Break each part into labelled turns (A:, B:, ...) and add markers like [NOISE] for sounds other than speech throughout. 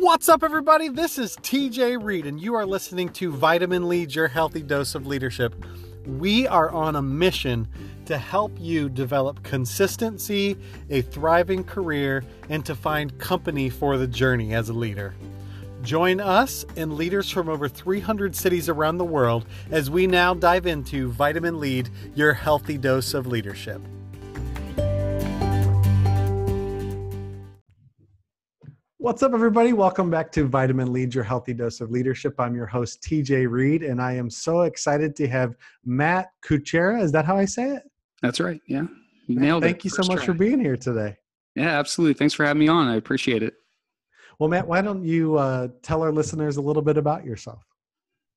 A: What's up, everybody? This is TJ Reed, and you are listening to Vitamin Lead Your Healthy Dose of Leadership. We are on a mission to help you develop consistency, a thriving career, and to find company for the journey as a leader. Join us and leaders from over 300 cities around the world as we now dive into Vitamin Lead Your Healthy Dose of Leadership. What's up, everybody? Welcome back to Vitamin Lead, your healthy dose of leadership. I'm your host, TJ Reed, and I am so excited to have Matt Kuchera. Is that how I say it?
B: That's right. Yeah.
A: You nailed Thank it. Thank you so much try. for being here today.
B: Yeah, absolutely. Thanks for having me on. I appreciate it.
A: Well, Matt, why don't you uh, tell our listeners a little bit about yourself?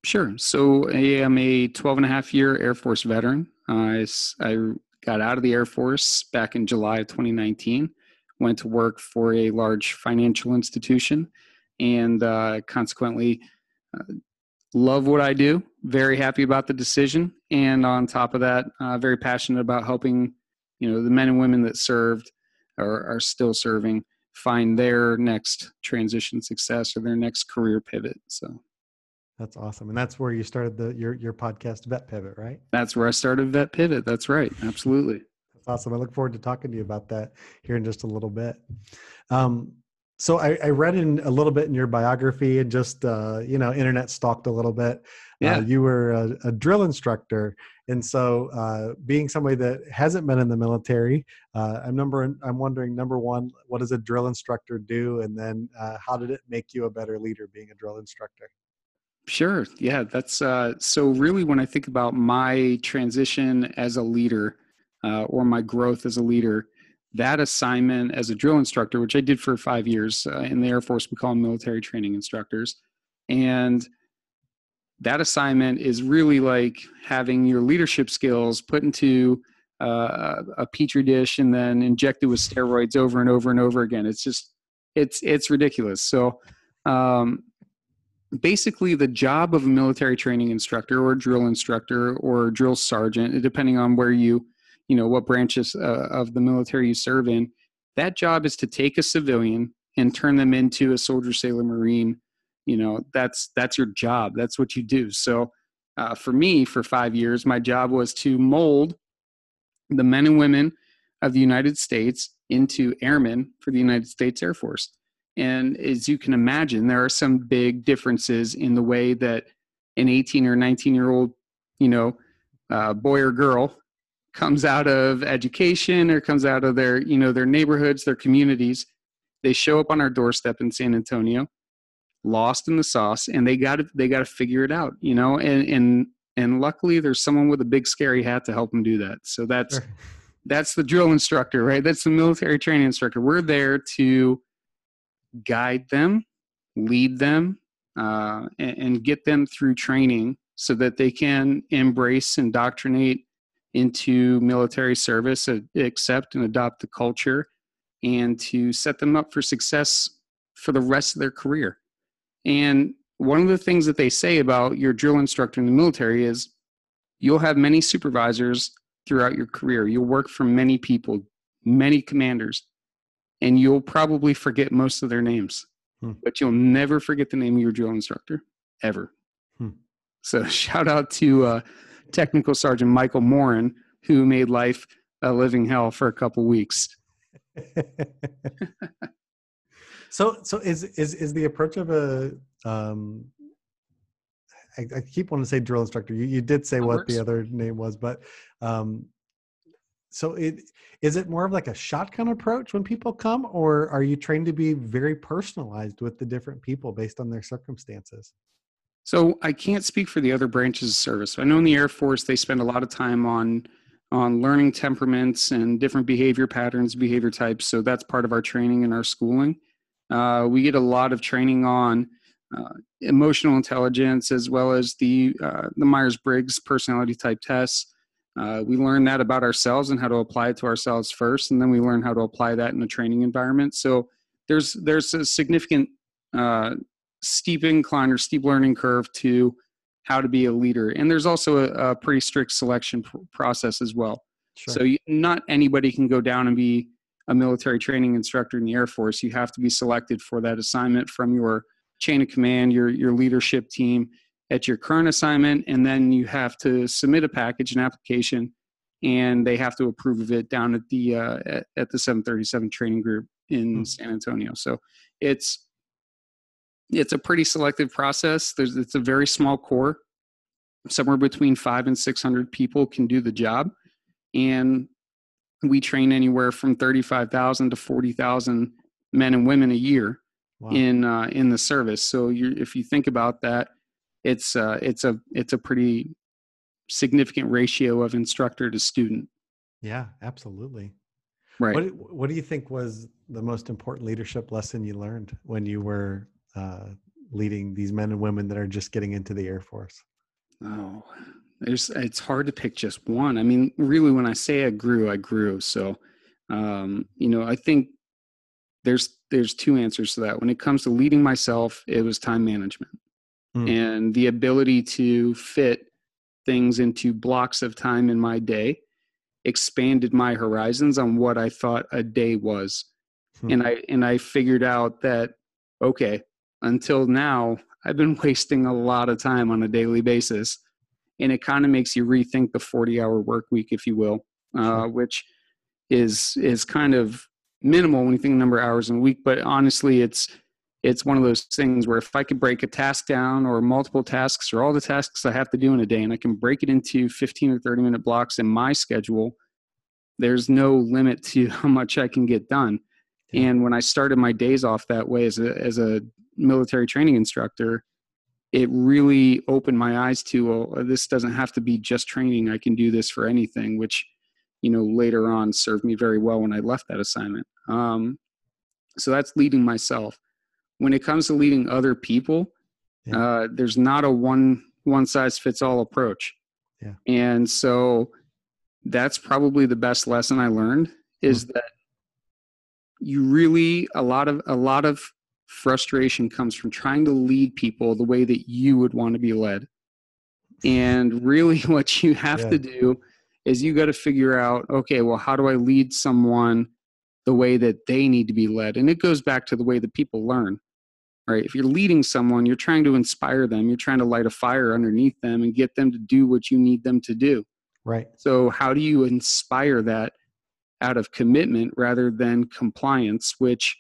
B: Sure. So I am a 12 and a half year Air Force veteran. Uh, I, I got out of the Air Force back in July of 2019 went to work for a large financial institution, and uh, consequently uh, love what I do. Very happy about the decision, and on top of that, uh, very passionate about helping you know the men and women that served or are still serving find their next transition success or their next career pivot. So.
A: That's awesome, and that's where you started the your your podcast, Vet Pivot, right?
B: That's where I started Vet Pivot. That's right, absolutely
A: awesome. I look forward to talking to you about that here in just a little bit. Um, so I, I, read in a little bit in your biography and just uh, you know internet stalked a little bit. Uh, yeah. Uh, you were a, a, drill instructor, and so uh, being somebody that hasn't been in the military, uh, I'm number I'm wondering number one, what does a drill instructor do, and then uh, how did it make you a better leader being a drill instructor?
B: Sure. Yeah, that's so. Really, when I think about my transition as a leader, uh, or my growth as a leader, that assignment as a drill instructor, which I did for five years uh, in the Air Force, we call them military training instructors. And that assignment is really like having your leadership skills put into uh, a petri dish and then injected with steroids over and over and over again. It's just, it's it's ridiculous. So, um, basically, the job of a military training instructor or drill instructor or drill sergeant, depending on where you you know what branches uh, of the military you serve in that job is to take a civilian and turn them into a soldier sailor marine. You know that's that's your job. That's what you do. So uh, for me for five years my job was to mold the men and women of the united states into airmen for the united states air force. And as you can imagine there are some big differences in the way that an 18 or 19 year old you know uh, boy or girl comes out of education or comes out of their you know their neighborhoods their communities they show up on our doorstep in san antonio lost in the sauce and they got to they got to figure it out you know and and and luckily there's someone with a big scary hat to help them do that. So that's sure. that's the drill instructor right? That's the military training instructor. We're there to guide them lead them uh, and, and get them through training so that they can embrace indoctrinate into military service, accept and adopt the culture, and to set them up for success for the rest of their career. And one of the things that they say about your drill instructor in the military is you'll have many supervisors throughout your career. You'll work for many people, many commanders, and you'll probably forget most of their names, hmm. but you'll never forget the name of your drill instructor ever. Hmm. So [LAUGHS] shout out to uh, Technical Sergeant Michael Morin, who made life a living hell for a couple weeks. [LAUGHS]
A: so, so is is is the approach of a um, I, I, keep wanting to say drill instructor. You, you did say what the other name was, but um, so it is it more of like a shotgun approach when people come, or are you trained to be very personalized with the different people based on their circumstances?
B: So I can't speak for the other branches of service. I know in the Air Force they spend a lot of time on on learning temperaments and different behavior patterns, behavior types. So that's part of our training and our schooling. Uh, we get a lot of training on uh, emotional intelligence as well as the uh, the Myers Briggs personality type tests. Uh, we learn that about ourselves and how to apply it to ourselves first, and then we learn how to apply that in a training environment. So there's there's a significant uh, steep incline or steep learning curve to how to be a leader. And there's also a, a pretty strict selection pr- process as well. Sure. So you, not anybody can go down and be a military training instructor in the Air Force, you have to be selected for that assignment from your chain of command, your your leadership team at your current assignment, and then you have to submit a package, an application, and they have to approve of it down at the uh, at, at the 737 training group in hmm. San Antonio. So it's it's a pretty selective process. There's it's a very small corps. Somewhere between five and six hundred people can do the job, and we train anywhere from thirty-five thousand to forty thousand men and women a year wow. in uh, in the service. So if you think about that, it's uh, it's a it's a pretty significant ratio of instructor to student.
A: Yeah, absolutely.
B: Right.
A: What What do you think was the most important leadership lesson you learned when you were uh, leading these men and women that are just getting into the Air Force?
B: Oh, there's. It's hard to pick just one. I mean, really, when I say I grew, I grew. So, um, you know, I think there's there's two answers to that. When it comes to leading myself, it was time management mm. and the ability to fit things into blocks of time in my day expanded my horizons on what I thought a day was. Hmm. And I and I figured out that okay, until now I've been [LAUGHS] wasting a lot of time on a daily basis. And it kind of makes you rethink the 40 hour work week, if you will, uh, which is is kind of minimal when you think number of hours in a week. But honestly, it's it's one of those things where if I could break a task down or multiple tasks or all the tasks I have to do in a day and I can break it into 15 or 30 minute blocks in my schedule, there's no limit to [LAUGHS] how much I can get done. And when I started my days off that way as a, as a military training instructor, it really opened my eyes to, well, this doesn't have to be just training. I can do this for anything, which, you know, later on served me very well when I left that assignment. Um, so that's leading myself when it comes to leading other people, yeah. uh, there's not a one one size fits all approach.
A: Yeah.
B: And so that's probably the best lesson I learned is mm-hmm. that you really a lot of a lot of frustration comes from trying to lead people the way that you would want to be led. And really [LAUGHS] what you have yeah. to do is you got to figure out okay, well how do I lead someone the way that they need to be led. And it goes back to the way that people learn, right? If you're leading someone, you're trying to inspire them, you're trying to light a fire underneath them and get them to do what you need them to do.
A: Right.
B: So, how do you inspire that out of commitment rather than compliance, which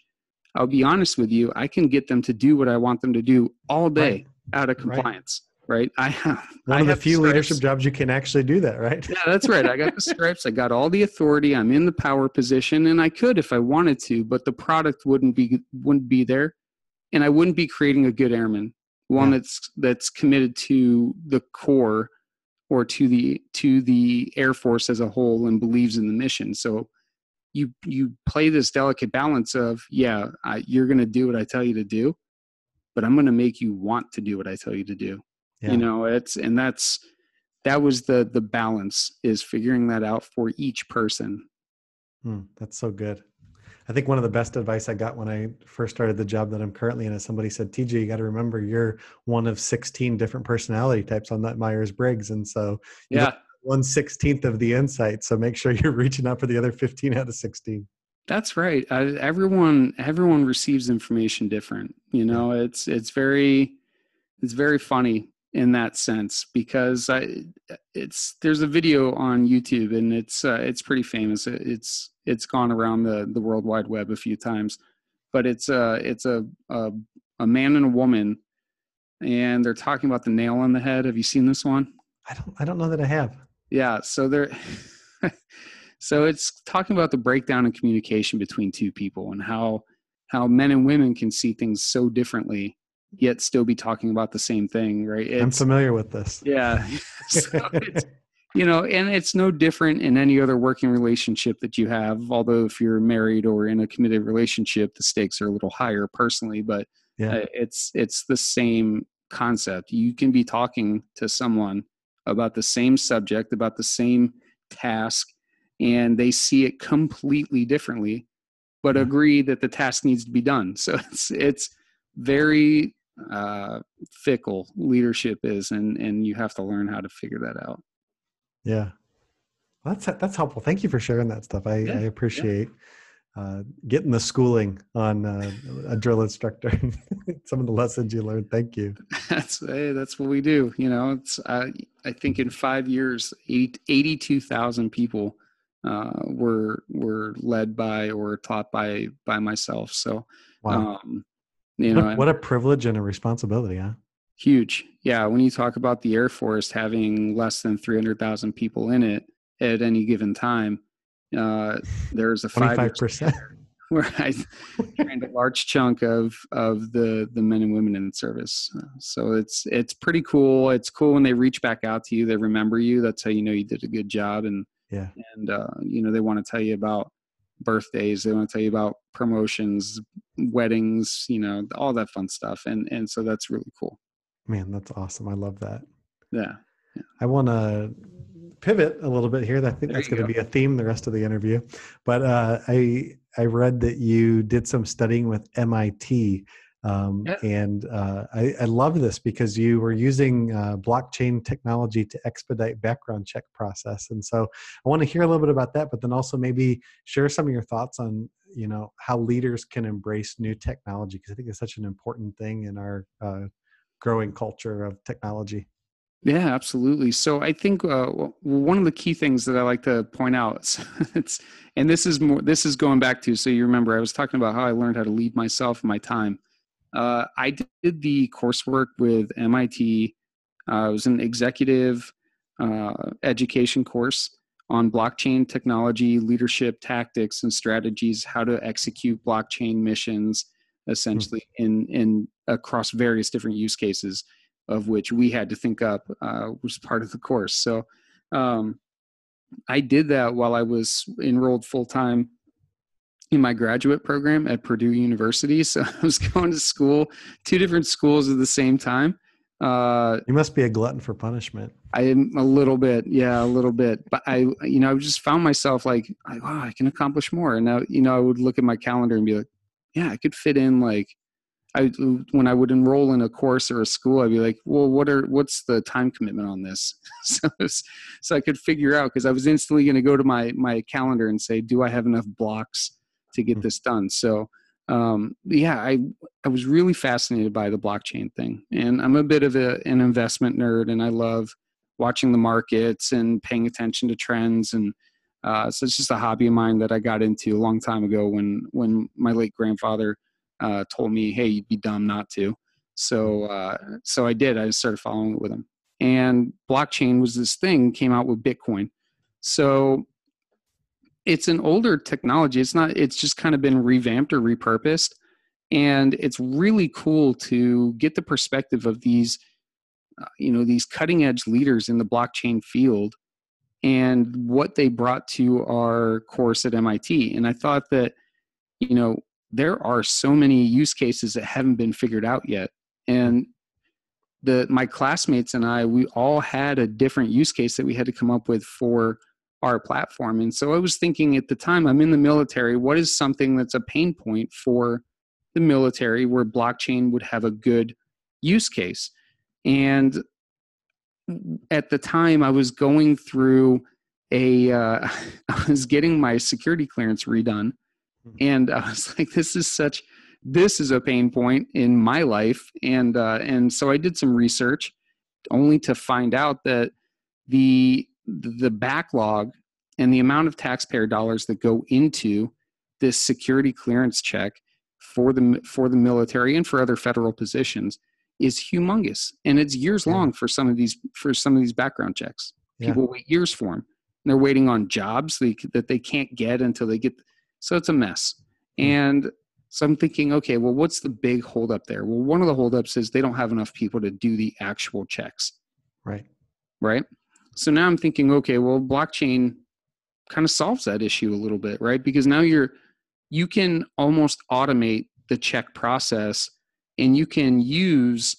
B: I'll be honest with you, I can get them to do what I want them to do all day right. out of compliance. Right right? I have
A: one
B: I
A: of
B: the
A: few leadership jobs you can actually do that, right?
B: yeah, that's right. I got the stripes. I got all the authority. I'm in the power position, and I could if I wanted to, but the product wouldn't be wouldn't be there, and I wouldn't be creating a good airman, one yeah. that's that's committed to the core or to the to the Air Force as a whole and believes in the mission. So. You you play this delicate balance of yeah I, you're going to do what I tell you to do, but I'm going to make you want to do what I tell you to do. Yeah. you know it's and that's that was the the balance is figuring that out for each person.
A: Hmm, that's so good. I think one of the best advice i got when i first started the job that i'm currently in is somebody said tj you got to remember you're one of 16 different personality types on that myers-briggs. And so
B: yeah
A: one sixteenth of the insight so make sure [LAUGHS] you're reaching out for the other 15 out of 16
B: that's right everyone everyone receives information different you know it's it's very it's very funny in that sense because I, it's there's a video on YouTube and it's uh, it's pretty famous. It's it's gone around the the World Wide Web a few times, but it's uh it's a a, a man and a woman, and they're talking about the nail on the head. Have you seen this one?
A: I don't I don't know that I have.
B: Yeah, so they're [LAUGHS] so it's talking about the breakdown in communication between two people and how how men and women can see things so differently yet still be talking about the same thing, right?
A: It's, I'm familiar with this.
B: Yeah. [LAUGHS] so you know, and it's no different in any other working relationship that you have. Although if you're married or in a committed relationship, the stakes are a little higher personally, but yeah. Uh, it's it's the same concept. You can be talking to someone about the same subject, about the same task, and they see it completely differently, but yeah. agree that the task needs to be done. [LAUGHS] So it's it's very uh, fickle leadership is, and and you have to learn how to figure that out.
A: Yeah, well, that's that's helpful. Thank you for sharing that stuff. I, yeah, I appreciate. Uh, getting the schooling on uh, a drill instructor. [LAUGHS] Some of the lessons you learned. Thank you. [LAUGHS]
B: That's hey, that's what we do. You know, it's uh, I think in five years, 82,000 people uh, were were led by or taught by by myself. So, wow. um,
A: you know, what, what a privilege and a responsibility, huh?
B: Huge. Yeah. When you talk about the Air Force having less than 300,000 people in it at any given time, uh, there's a
A: 25%
B: where I trained a large chunk of, of the, the men and women in service. So it's, it's pretty cool. It's cool when they reach back out to you, they remember you. That's how you know you did a good job. And,
A: yeah.
B: And, uh, you know, they want to tell you about birthdays. They want to tell you about promotions, weddings, you know, all that fun stuff. And, and so that's really cool.
A: Man, that's awesome. I love that. Yeah. I want to pivot a little bit here. I think there that's going to be a theme the rest of the interview. But uh, I I read that you did some studying with MIT, um, yeah. and uh, I, I, love this because you were using uh, blockchain technology to expedite background check process. And so I want to hear a little bit about that, but then also maybe share some of your thoughts on you know how leaders can embrace new technology because I think it's such an important thing in our uh, growing culture of technology.
B: Yeah, absolutely. So I think uh, one of the key things that I like to point out, [LAUGHS] it's, and this is more, this is going back to, so you remember I was talking about how I learned how to lead myself and my time. Uh, I did the coursework with MIT. Uh, it was an executive uh, education course on blockchain technology, leadership tactics, and strategies, how to execute blockchain missions, essentially mm-hmm. in in across various different use cases of which we had to think up uh, was part of the course so um, i did that while i was enrolled full-time in my graduate program at purdue university so [LAUGHS] i was going to school two different schools at the same time
A: uh, you must be a glutton for punishment.
B: I am a little bit, yeah, a little bit. But I, you know, I just found myself like, wow, I can accomplish more. And now, you know, I would look at my calendar and be like, yeah, I could fit in like I when I would enroll in a course or a school, I'd be like, well, what are what's the time commitment on this? [LAUGHS] so so I could figure out because I was instantly going to go to my my calendar and say, do I have enough blocks to get mm-hmm. this done? So um, yeah, I I was really fascinated by the blockchain thing, and I'm a bit of a, an investment nerd, and I love watching the markets and paying attention to trends and uh, so it's just a hobby of mine that I got into a long time ago when when my late grandfather uh, told me, "Hey, you'd be dumb not to." So uh, so I did. I started following it with him. And blockchain was this thing came out with Bitcoin. So it's an older technology. It's not. It's just kind of been revamped or repurposed, and it's really cool to get the perspective of these, uh, you know, these cutting edge leaders in the blockchain field and what they brought to our course at MIT. And I thought that, you know, there are so many use cases that haven't been figured out yet. And the my classmates and I, we all had a different use case that we had to come up with for our platform. And so I was thinking at the time, I'm in the military, what is something that's a pain point for the military where blockchain would have a good use case? And at the time I was going through a, uh, [LAUGHS] I was getting my security clearance redone. And [LAUGHS] I was like, this is such, this is a pain point in my life, and uh, and so I did some research, only to find out that the the backlog and the amount of taxpayer dollars that go into this security clearance check for the for the military and for other federal positions is humongous. And it's years yeah. long for some of these for some of these background checks. People yeah. wait years for them and they're waiting on jobs that they can't get until they get so it's a mess. Mm. and so i'm thinking okay well what's the big holdup there? Well one of the holdups is they don't have enough people to do the actual checks.
A: Right.
B: Right? So now i'm thinking okay well blockchain kind of solves that issue a little bit right? Because now you're you can almost automate the check process and you can use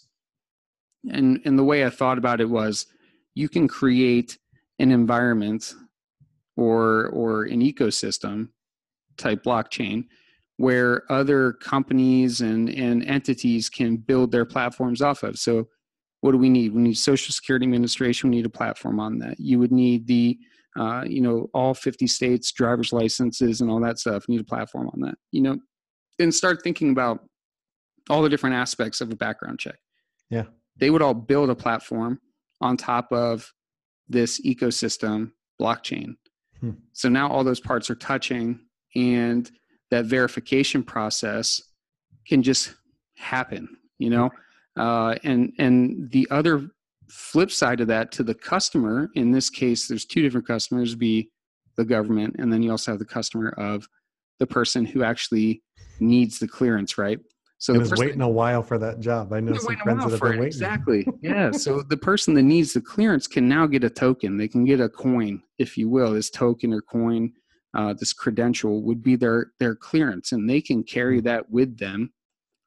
B: and and the way i thought about it was you can create an environment or or an ecosystem type blockchain where other companies and and entities can build their platforms off of so what do we need we need social security administration we need a platform on that you would need the uh, you know, all 50 states, driver's licenses, and all that stuff. You need a platform on that, you know, and start thinking about all the different aspects of a background check.
A: Yeah.
B: They would all build a platform on top of this ecosystem blockchain. Hmm. So now all those parts are touching, and that verification process can just happen, you know. Uh, and and the other flip side of that to the customer in this case there's two different customers be the government and then you also have the customer of the person who actually needs the clearance right?
A: So the person, waiting a while for that job. I know some friends that have been waiting.
B: Exactly. [LAUGHS] Yeah. So the person that needs the clearance can now get a token. They can get a coin if you will this token or coin uh, this credential would be their their clearance and they can carry hmm. that with them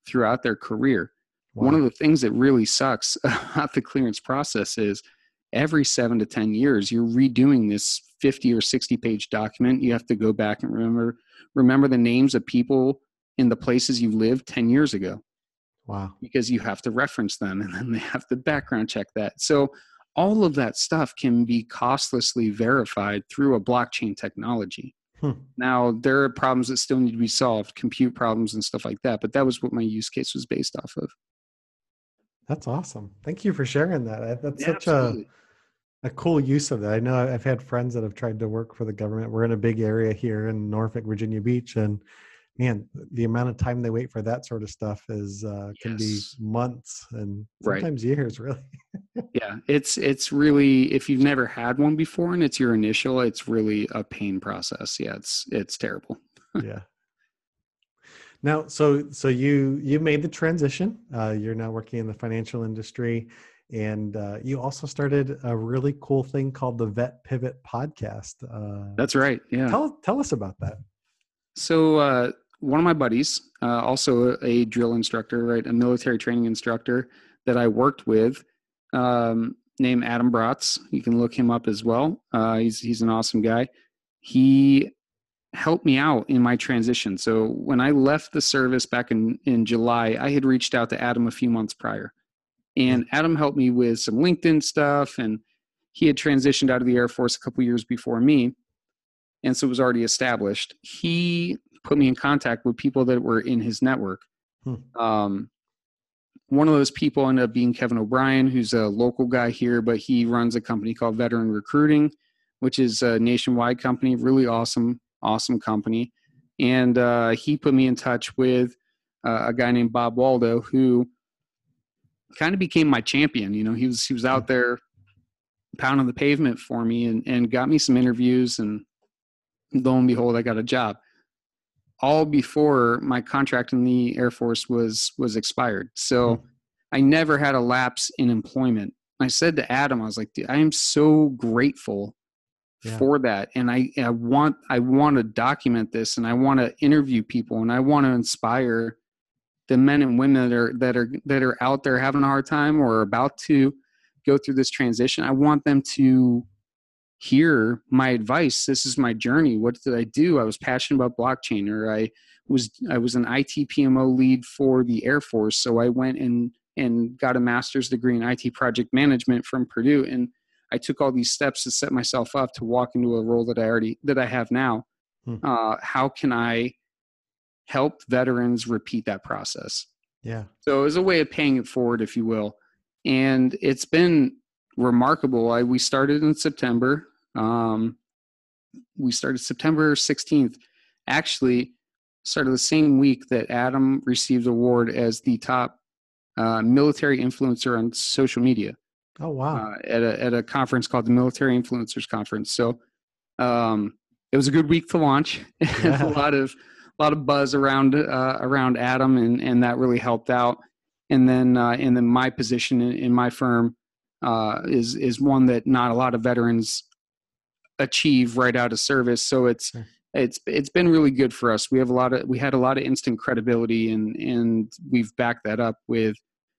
B: throughout their career Wow. One of the things that really sucks [LAUGHS] about the clearance process is every seven to 10 years, you're redoing this 50 or 60 page document. You have to go back and remember, remember the names of people in the places you lived 10 years ago.
A: Wow.
B: Because you have to reference them and then they have to background check that. So all of that stuff can be costlessly verified through a blockchain technology. Hmm. Now, there are problems that still need to be solved, compute problems and stuff like that, but that was what my use case was based off of.
A: That's awesome. Thank you for sharing that. That's yeah, such a a cool use of that. I know I've had friends that have tried to work for the government. We're in a big area here in Norfolk, Virginia Beach, and man, the amount of time they wait for that sort of stuff is uh, can be months and sometimes right. years. [LAUGHS] Really.
B: yeah, it's it's really if you've never had one before and it's your initial, it's really a pain process. Yeah, it's it's terrible. [LAUGHS]
A: yeah, now, so so you you made the transition. Uh, you're now working in the financial industry, and uh, you also started a really cool thing called the Vet Pivot podcast.
B: Uh, That's right. Yeah.
A: Tell tell us about that.
B: So uh, one of my buddies, uh, also a drill instructor, right, a military training instructor that I worked with, um, named Adam Bratz. You can look him up as well. Uh, he's he's an awesome guy. He helped me out in my transition. So when I left the service back in, in July, I had reached out to Adam a few months prior. And Adam helped me with some LinkedIn stuff. And he had transitioned out of the Air Force a couple years before me. And so it was already established. He put me in contact with people that were in his network. Hmm. Um, one of those people ended up being Kevin O'Brien, who's a local guy here, but he runs a company called Veteran Recruiting, which is a nationwide company, really awesome awesome company. And uh, he put me in touch with uh, a guy named Bob Waldo, who kind of became my champion. You know, he was he was out there pounding the pavement for me and, and got me some interviews and lo and behold I got a job. All before my contract in the Air Force was was expired. So mm-hmm. I never had a lapse in employment. I said to Adam, I was like, I am so grateful yeah. for that and I, I want i want to document this and i want to interview people and i want to inspire the men and women that are that are that are out there having a hard time or about to go through this transition i want them to hear my advice this is my journey what did i do i was passionate about blockchain or i was i was an it pmo lead for the air force so i went and and got a master's degree in it project management from purdue and I took all these steps to set myself up to walk into a role that I already that I have now. Hmm. Uh, how can I help veterans repeat that process?
A: Yeah.
B: So as a way of paying it forward, if you will, and it's been remarkable. I we started in September. Um, we started September 16th. Actually, started the same week that Adam received the award as the top uh, military influencer on social media.
A: Oh wow!
B: Uh, at a at a conference called the Military Influencers Conference. So um, it was a good week to launch. [LAUGHS] Yeah. a lot of a lot of buzz around uh, around Adam, and and that really helped out. And then uh, and then my position in, in my firm uh, is is one that not a lot of veterans achieve right out of service. So it's sure. it's it's been really good for us. We have a lot of we had a lot of instant credibility, and and we've backed that up with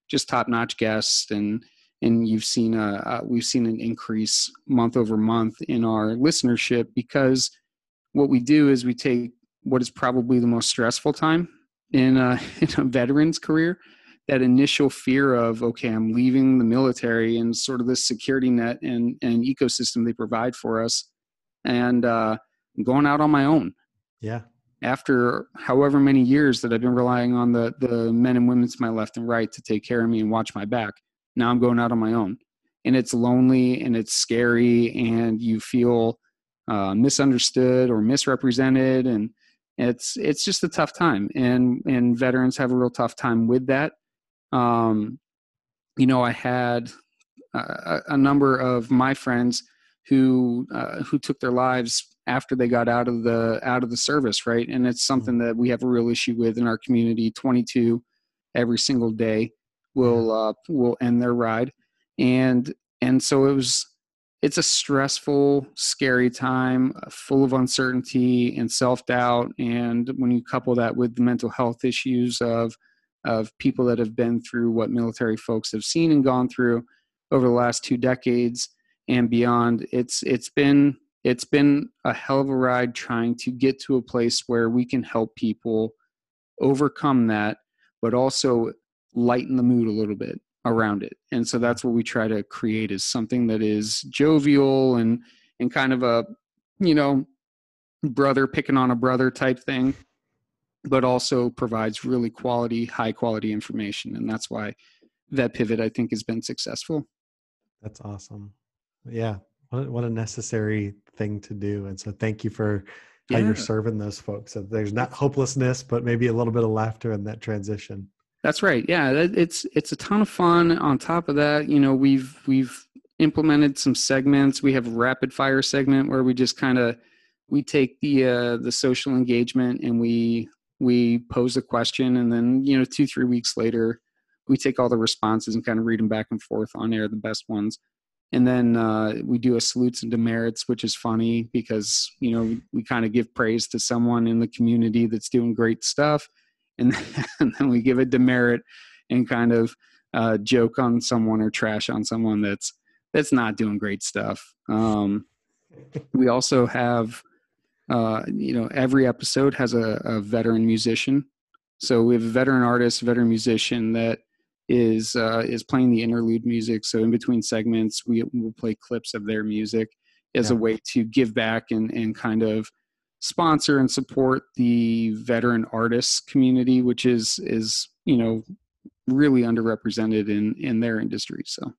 B: just top notch guests and and you've seen a, uh, we've seen an increase month over month in our listenership because what we do is we take what is probably the most stressful time in a, [LAUGHS] in a veteran's career that initial fear of okay i'm leaving the military and sort of this security net and, and ecosystem they provide for us and uh, going out on my own.
A: Yeah.
B: After however many years that I've been relying on the the men and women to my left and right to take care of me and watch my back, now I'm going out on my own, and it's lonely and it's scary, and you feel uh, misunderstood or misrepresented, and it's it's just a tough time, and and veterans have a real tough time with that. Um, you know, I had a, a number of my friends who uh, who took their lives after they got out of the out of the service, right? And it's something that we have a real issue with in our community. Twenty two every single day will uh, will end their ride, and and so it was. It's a stressful, scary time, uh, full of uncertainty and self doubt. And when you couple that with the mental health issues of of people that have been through what military folks have seen and gone through over the last two decades and beyond. It's it's been it's been a hell of a ride trying to get to a place where we can help people overcome that but also lighten the mood a little bit around it. And so that's what we try to create is something that is jovial and and kind of a you know brother picking on a brother type thing but also provides really quality, high quality information. And that's why Vet Pivot, I think, has been successful.
A: That's awesome. Yeah. What a, what a necessary thing to do. And so thank you for how yeah. you're serving those folks. So there's not hopelessness, but maybe a little bit of laughter in that transition.
B: That's right. Yeah. It's, it's a ton of fun. On top of that, you know, we've, we've implemented some segments. We have a rapid fire segment where we just kind of, we take the uh, the social engagement and we we pose a question and then you know two three weeks later we take all the responses and kind of read them back and forth on air the best ones. And then uh, we do a salutes and demerits which is funny because you know we, we kind of give praise to someone in the community that's doing great stuff and, [LAUGHS] and then we give a demerit and kind of uh, joke on someone or trash on someone that's that's not doing great stuff. Um, we also have uh, you know, every episode has a, a, veteran musician. So we have a veteran artist, veteran musician that is uh, is playing the interlude music. So in between segments, we will play clips of their music as yeah. a way to give back and and kind of sponsor and support the veteran artists community, which is is you know really underrepresented in in their industry. So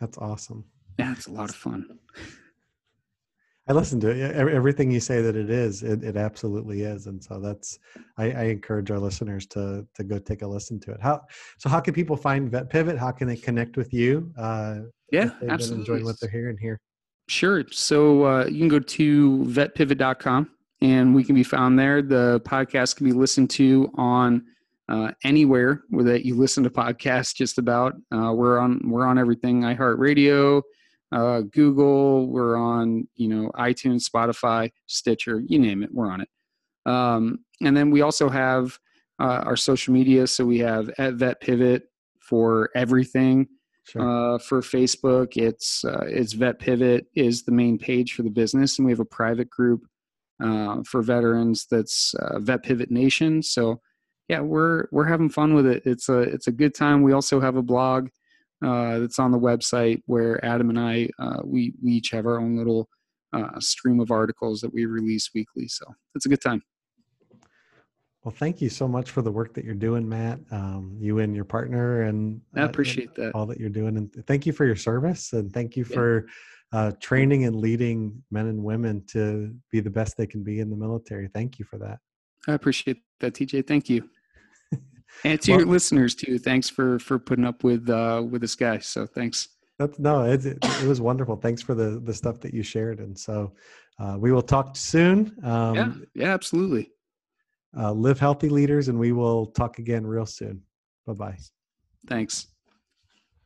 A: that's awesome.
B: Yeah, it's a lot of fun.
A: I listen to it. Everything you say that it is, it, it absolutely is, and so that's. I, I, encourage our listeners to to go take a listen to it. How so? How can people find Vet Pivot? How can they connect with you? Uh,
B: yeah, absolutely.
A: Enjoying what they're hearing here.
B: Sure. So uh, you can go to vetpivot.com and we can be found there. The podcast can be listened to on uh, anywhere where that you listen to podcasts. Just about. Uh, we're on we're on everything. iHeartRadio uh, Google, we're on, you know, iTunes, Spotify, Stitcher, you name it, we're on it. Um, and then we also have uh, our social media. So we have at Vet Pivot for everything. Sure. Uh, for Facebook, it's uh, it's Vet Pivot is the main page for the business, and we have a private group uh, for veterans that's uh, Vet Pivot Nation. So yeah, we're we're having fun with it. It's a it's a good time. We also have a blog uh, that's on the website where Adam and I uh, we we each have our own little uh, stream of articles that we release weekly. So it's a good time.
A: Well, thank you so much for the work that you're doing, Matt. Um, you and your partner, and
B: I appreciate
A: and
B: that
A: all that you're doing, and thank you for your service, and thank you yeah. for uh, training and leading men and women to be the best they can be in the military. Thank you for that.
B: I appreciate that, TJ. Thank you and to well, your listeners too thanks for for putting up with uh with this guy so thanks.
A: That's no it, it, was wonderful. Thanks for the the stuff that you shared and so uh, we will talk soon
B: um, yeah yeah absolutely.
A: uh, live healthy leaders and we will talk again real soon. Bye bye
B: thanks